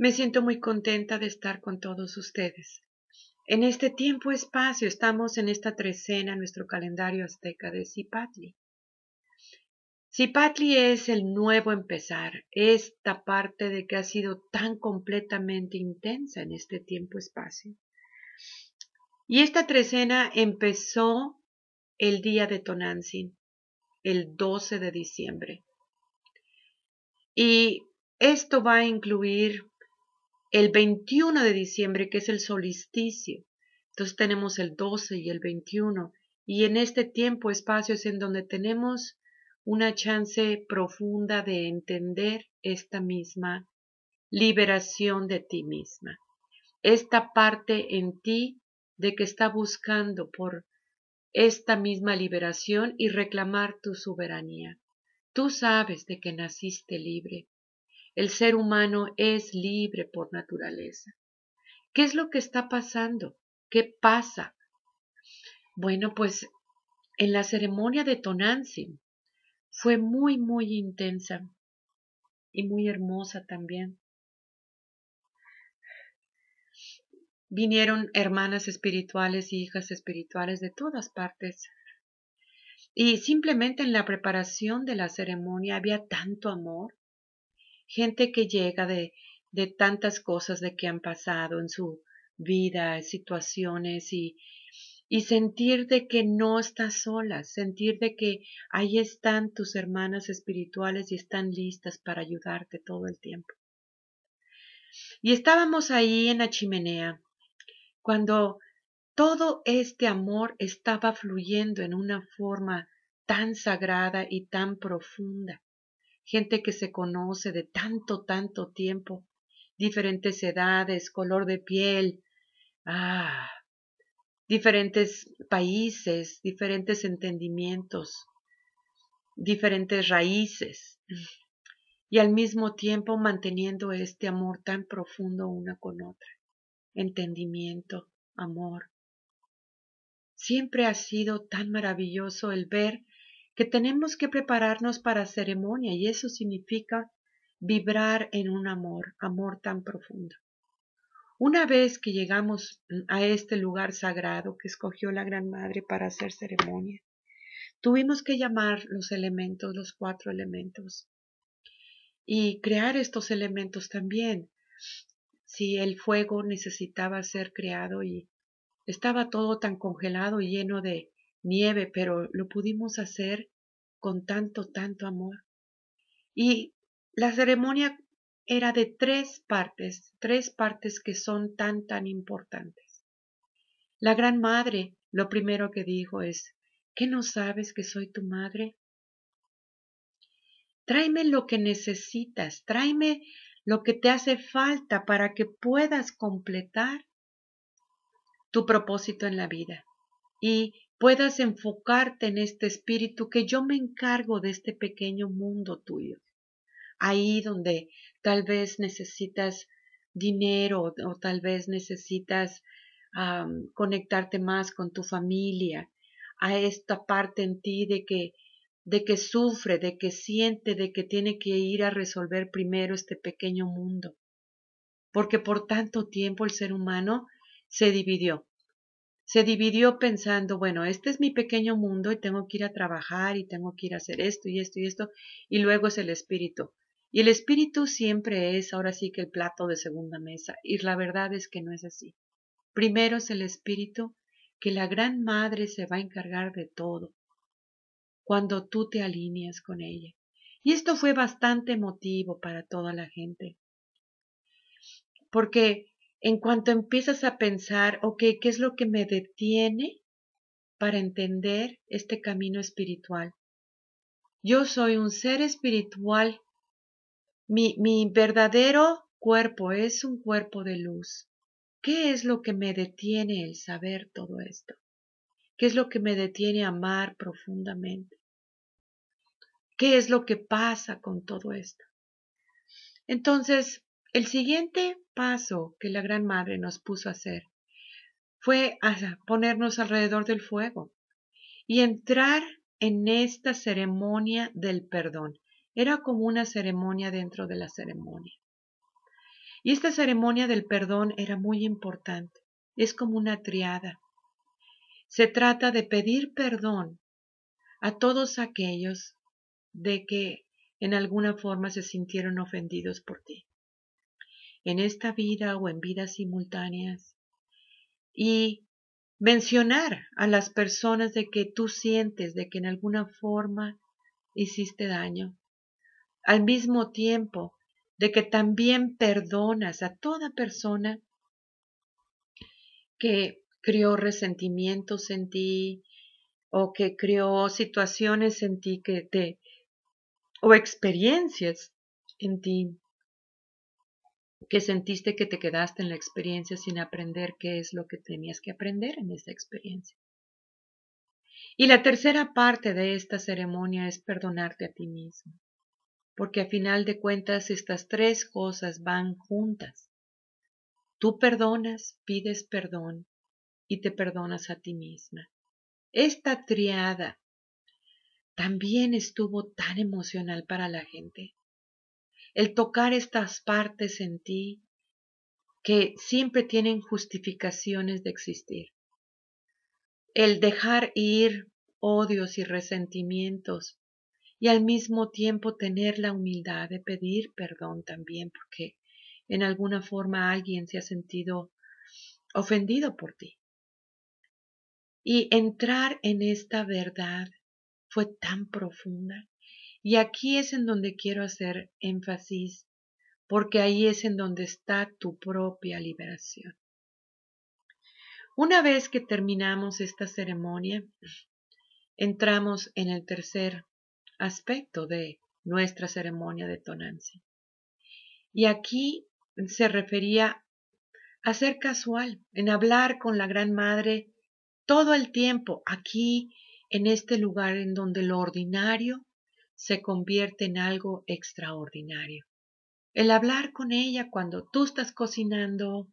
Me siento muy contenta de estar con todos ustedes. En este tiempo espacio estamos en esta trecena, nuestro calendario azteca de Zipatli. Zipatli es el nuevo empezar, esta parte de que ha sido tan completamente intensa en este tiempo espacio. Y esta trecena empezó el día de Tonantzin, el 12 de diciembre. Y esto va a incluir el 21 de diciembre, que es el solsticio. Entonces tenemos el 12 y el 21. Y en este tiempo, espacio es en donde tenemos una chance profunda de entender esta misma liberación de ti misma. Esta parte en ti de que está buscando por esta misma liberación y reclamar tu soberanía. Tú sabes de que naciste libre, el ser humano es libre por naturaleza. ¿Qué es lo que está pasando? ¿Qué pasa? Bueno, pues en la ceremonia de Tonantzin fue muy, muy intensa y muy hermosa también. Vinieron hermanas espirituales y hijas espirituales de todas partes. Y simplemente en la preparación de la ceremonia había tanto amor, gente que llega de, de tantas cosas de que han pasado en su vida, situaciones y, y sentir de que no estás sola, sentir de que ahí están tus hermanas espirituales y están listas para ayudarte todo el tiempo. Y estábamos ahí en la chimenea cuando todo este amor estaba fluyendo en una forma tan sagrada y tan profunda gente que se conoce de tanto, tanto tiempo, diferentes edades, color de piel, ah, diferentes países, diferentes entendimientos, diferentes raíces, y al mismo tiempo manteniendo este amor tan profundo una con otra, entendimiento, amor. Siempre ha sido tan maravilloso el ver que tenemos que prepararnos para ceremonia y eso significa vibrar en un amor, amor tan profundo. Una vez que llegamos a este lugar sagrado que escogió la Gran Madre para hacer ceremonia, tuvimos que llamar los elementos, los cuatro elementos, y crear estos elementos también. Si el fuego necesitaba ser creado y estaba todo tan congelado y lleno de nieve, pero lo pudimos hacer con tanto, tanto amor. Y la ceremonia era de tres partes, tres partes que son tan, tan importantes. La Gran Madre lo primero que dijo es, ¿qué no sabes que soy tu madre? Tráeme lo que necesitas, tráeme lo que te hace falta para que puedas completar tu propósito en la vida. Y puedas enfocarte en este espíritu que yo me encargo de este pequeño mundo tuyo. Ahí donde tal vez necesitas dinero o, tal vez necesitas conectarte más con tu familia, a esta parte en ti de que de que sufre, de que siente, de que tiene que ir a resolver primero este pequeño mundo. Porque por tanto tiempo el ser humano se dividió se dividió pensando, bueno, este es mi pequeño mundo y tengo que ir a trabajar y tengo que ir a hacer esto y esto y esto, y luego es el espíritu. Y el espíritu siempre es ahora sí que el plato de segunda mesa, y la verdad es que no es así. Primero es el espíritu, que la gran madre se va a encargar de todo, cuando tú te alineas con ella. Y esto fue bastante emotivo para toda la gente, porque en cuanto empiezas a pensar, ok, ¿qué es lo que me detiene para entender este camino espiritual? Yo soy un ser espiritual. Mi, mi verdadero cuerpo es un cuerpo de luz. ¿Qué es lo que me detiene el saber todo esto? ¿Qué es lo que me detiene amar profundamente? ¿Qué es lo que pasa con todo esto? Entonces, el siguiente paso que la Gran Madre nos puso a hacer fue a ponernos alrededor del fuego y entrar en esta ceremonia del perdón. Era como una ceremonia dentro de la ceremonia. Y esta ceremonia del perdón era muy importante. Es como una triada. Se trata de pedir perdón a todos aquellos de que en alguna forma se sintieron ofendidos por ti. En esta vida o en vidas simultáneas. Y mencionar a las personas de que tú sientes de que en alguna forma hiciste daño. Al mismo tiempo de que también perdonas a toda persona que crió resentimientos en ti o que creó situaciones en ti que te o experiencias en ti que sentiste que te quedaste en la experiencia sin aprender qué es lo que tenías que aprender en esa experiencia. Y la tercera parte de esta ceremonia es perdonarte a ti mismo, porque a final de cuentas estas tres cosas van juntas. Tú perdonas, pides perdón y te perdonas a ti misma. Esta triada también estuvo tan emocional para la gente el tocar estas partes en ti que siempre tienen justificaciones de existir. El dejar ir odios y resentimientos y al mismo tiempo tener la humildad de pedir perdón también porque en alguna forma alguien se ha sentido ofendido por ti. Y entrar en esta verdad fue tan profunda y aquí es en donde quiero hacer énfasis, porque ahí es en donde está tu propia liberación. Una vez que terminamos esta ceremonia, entramos en el tercer aspecto de nuestra ceremonia de tonancia. Y aquí se refería a ser casual, en hablar con la Gran Madre todo el tiempo, aquí, en este lugar en donde lo ordinario se convierte en algo extraordinario. El hablar con ella cuando tú estás cocinando,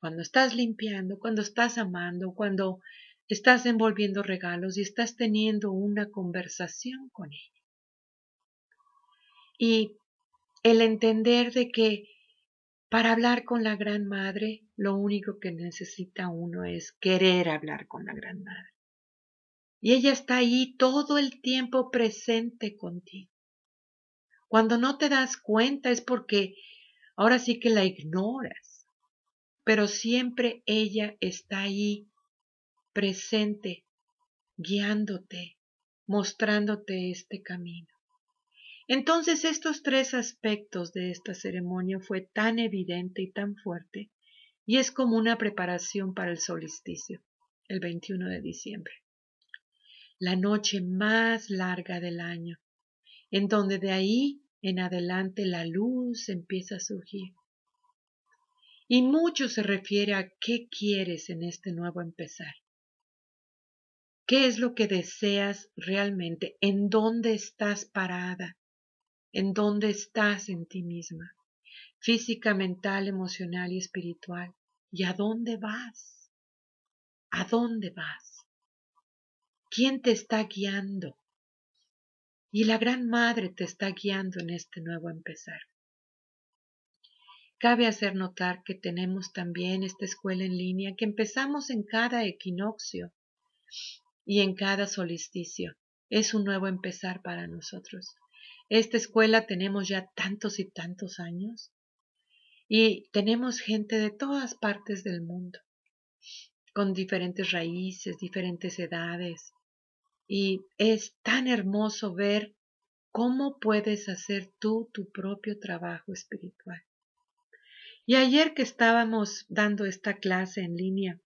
cuando estás limpiando, cuando estás amando, cuando estás envolviendo regalos y estás teniendo una conversación con ella. Y el entender de que para hablar con la Gran Madre, lo único que necesita uno es querer hablar con la Gran Madre. Y ella está ahí todo el tiempo presente contigo. Cuando no te das cuenta es porque ahora sí que la ignoras, pero siempre ella está ahí presente, guiándote, mostrándote este camino. Entonces estos tres aspectos de esta ceremonia fue tan evidente y tan fuerte, y es como una preparación para el solsticio, el 21 de diciembre la noche más larga del año, en donde de ahí en adelante la luz empieza a surgir. Y mucho se refiere a qué quieres en este nuevo empezar. ¿Qué es lo que deseas realmente? ¿En dónde estás parada? ¿En dónde estás en ti misma? Física, mental, emocional y espiritual. ¿Y a dónde vas? ¿A dónde vas? ¿Quién te está guiando? Y la Gran Madre te está guiando en este nuevo empezar. Cabe hacer notar que tenemos también esta escuela en línea que empezamos en cada equinoccio y en cada solsticio. Es un nuevo empezar para nosotros. Esta escuela tenemos ya tantos y tantos años y tenemos gente de todas partes del mundo, con diferentes raíces, diferentes edades, y es tan hermoso ver cómo puedes hacer tú tu propio trabajo espiritual. Y ayer que estábamos dando esta clase en línea,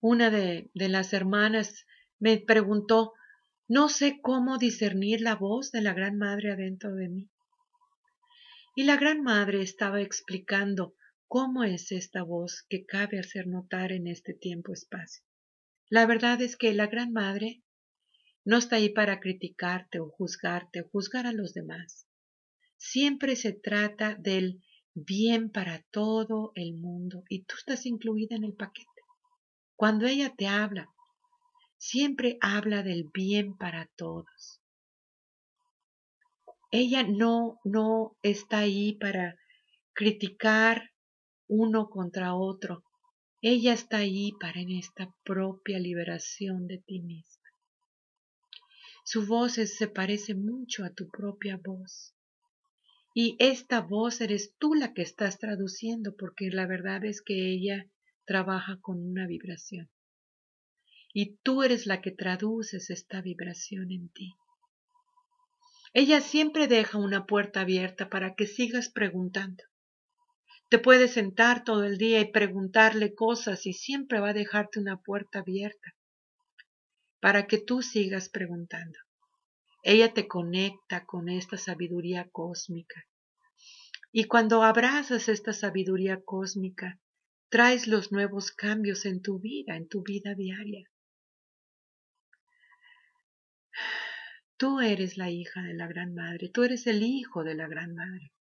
una de, de las hermanas me preguntó, no sé cómo discernir la voz de la Gran Madre adentro de mí. Y la Gran Madre estaba explicando cómo es esta voz que cabe hacer notar en este tiempo-espacio. La verdad es que la Gran Madre no está ahí para criticarte o juzgarte o juzgar a los demás. Siempre se trata del bien para todo el mundo y tú estás incluida en el paquete. Cuando ella te habla, siempre habla del bien para todos. Ella no no está ahí para criticar uno contra otro. Ella está ahí para en esta propia liberación de ti misma. Su voz se parece mucho a tu propia voz. Y esta voz eres tú la que estás traduciendo, porque la verdad es que ella trabaja con una vibración. Y tú eres la que traduces esta vibración en ti. Ella siempre deja una puerta abierta para que sigas preguntando. Te puedes sentar todo el día y preguntarle cosas y siempre va a dejarte una puerta abierta para que tú sigas preguntando. Ella te conecta con esta sabiduría cósmica. Y cuando abrazas esta sabiduría cósmica, traes los nuevos cambios en tu vida, en tu vida diaria. Tú eres la hija de la Gran Madre, tú eres el hijo de la Gran Madre.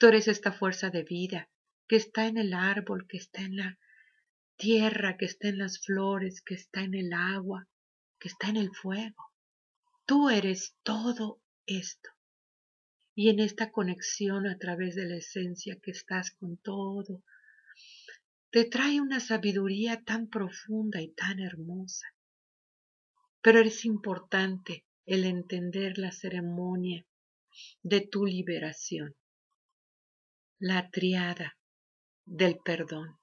Tú eres esta fuerza de vida que está en el árbol, que está en la tierra, que está en las flores, que está en el agua, que está en el fuego. Tú eres todo esto. Y en esta conexión a través de la esencia que estás con todo, te trae una sabiduría tan profunda y tan hermosa. Pero es importante el entender la ceremonia de tu liberación, la triada del perdón.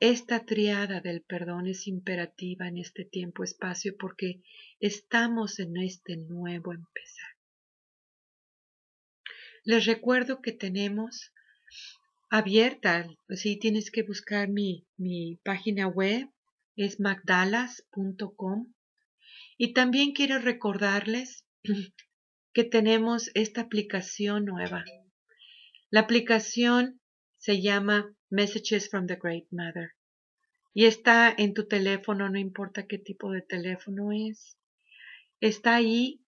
Esta triada del perdón es imperativa en este tiempo-espacio porque estamos en este nuevo empezar. Les recuerdo que tenemos abierta, si tienes que buscar mi, mi página web, es magdalas.com y también quiero recordarles que tenemos esta aplicación nueva. La aplicación se llama Messages from the Great Mother y está en tu teléfono, no importa qué tipo de teléfono es. Está ahí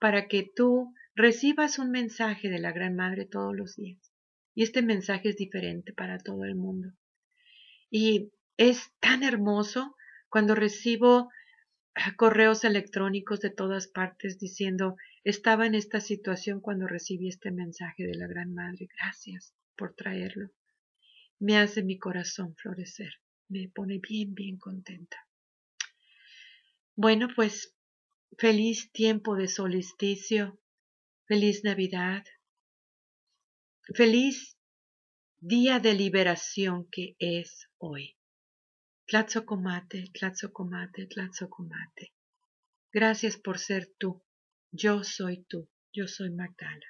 para que tú recibas un mensaje de la Gran Madre todos los días. Y este mensaje es diferente para todo el mundo. Y es tan hermoso cuando recibo correos electrónicos de todas partes diciendo estaba en esta situación cuando recibí este mensaje de la Gran Madre. Gracias por traerlo. Me hace mi corazón florecer. Me pone bien, bien contenta. Bueno, pues feliz tiempo de solsticio. Feliz Navidad. Feliz día de liberación que es hoy. Tlatzocomate, Tlatzocomate, Tlatzocomate. Gracias por ser tú. Yo soy tú. Yo soy Magdala.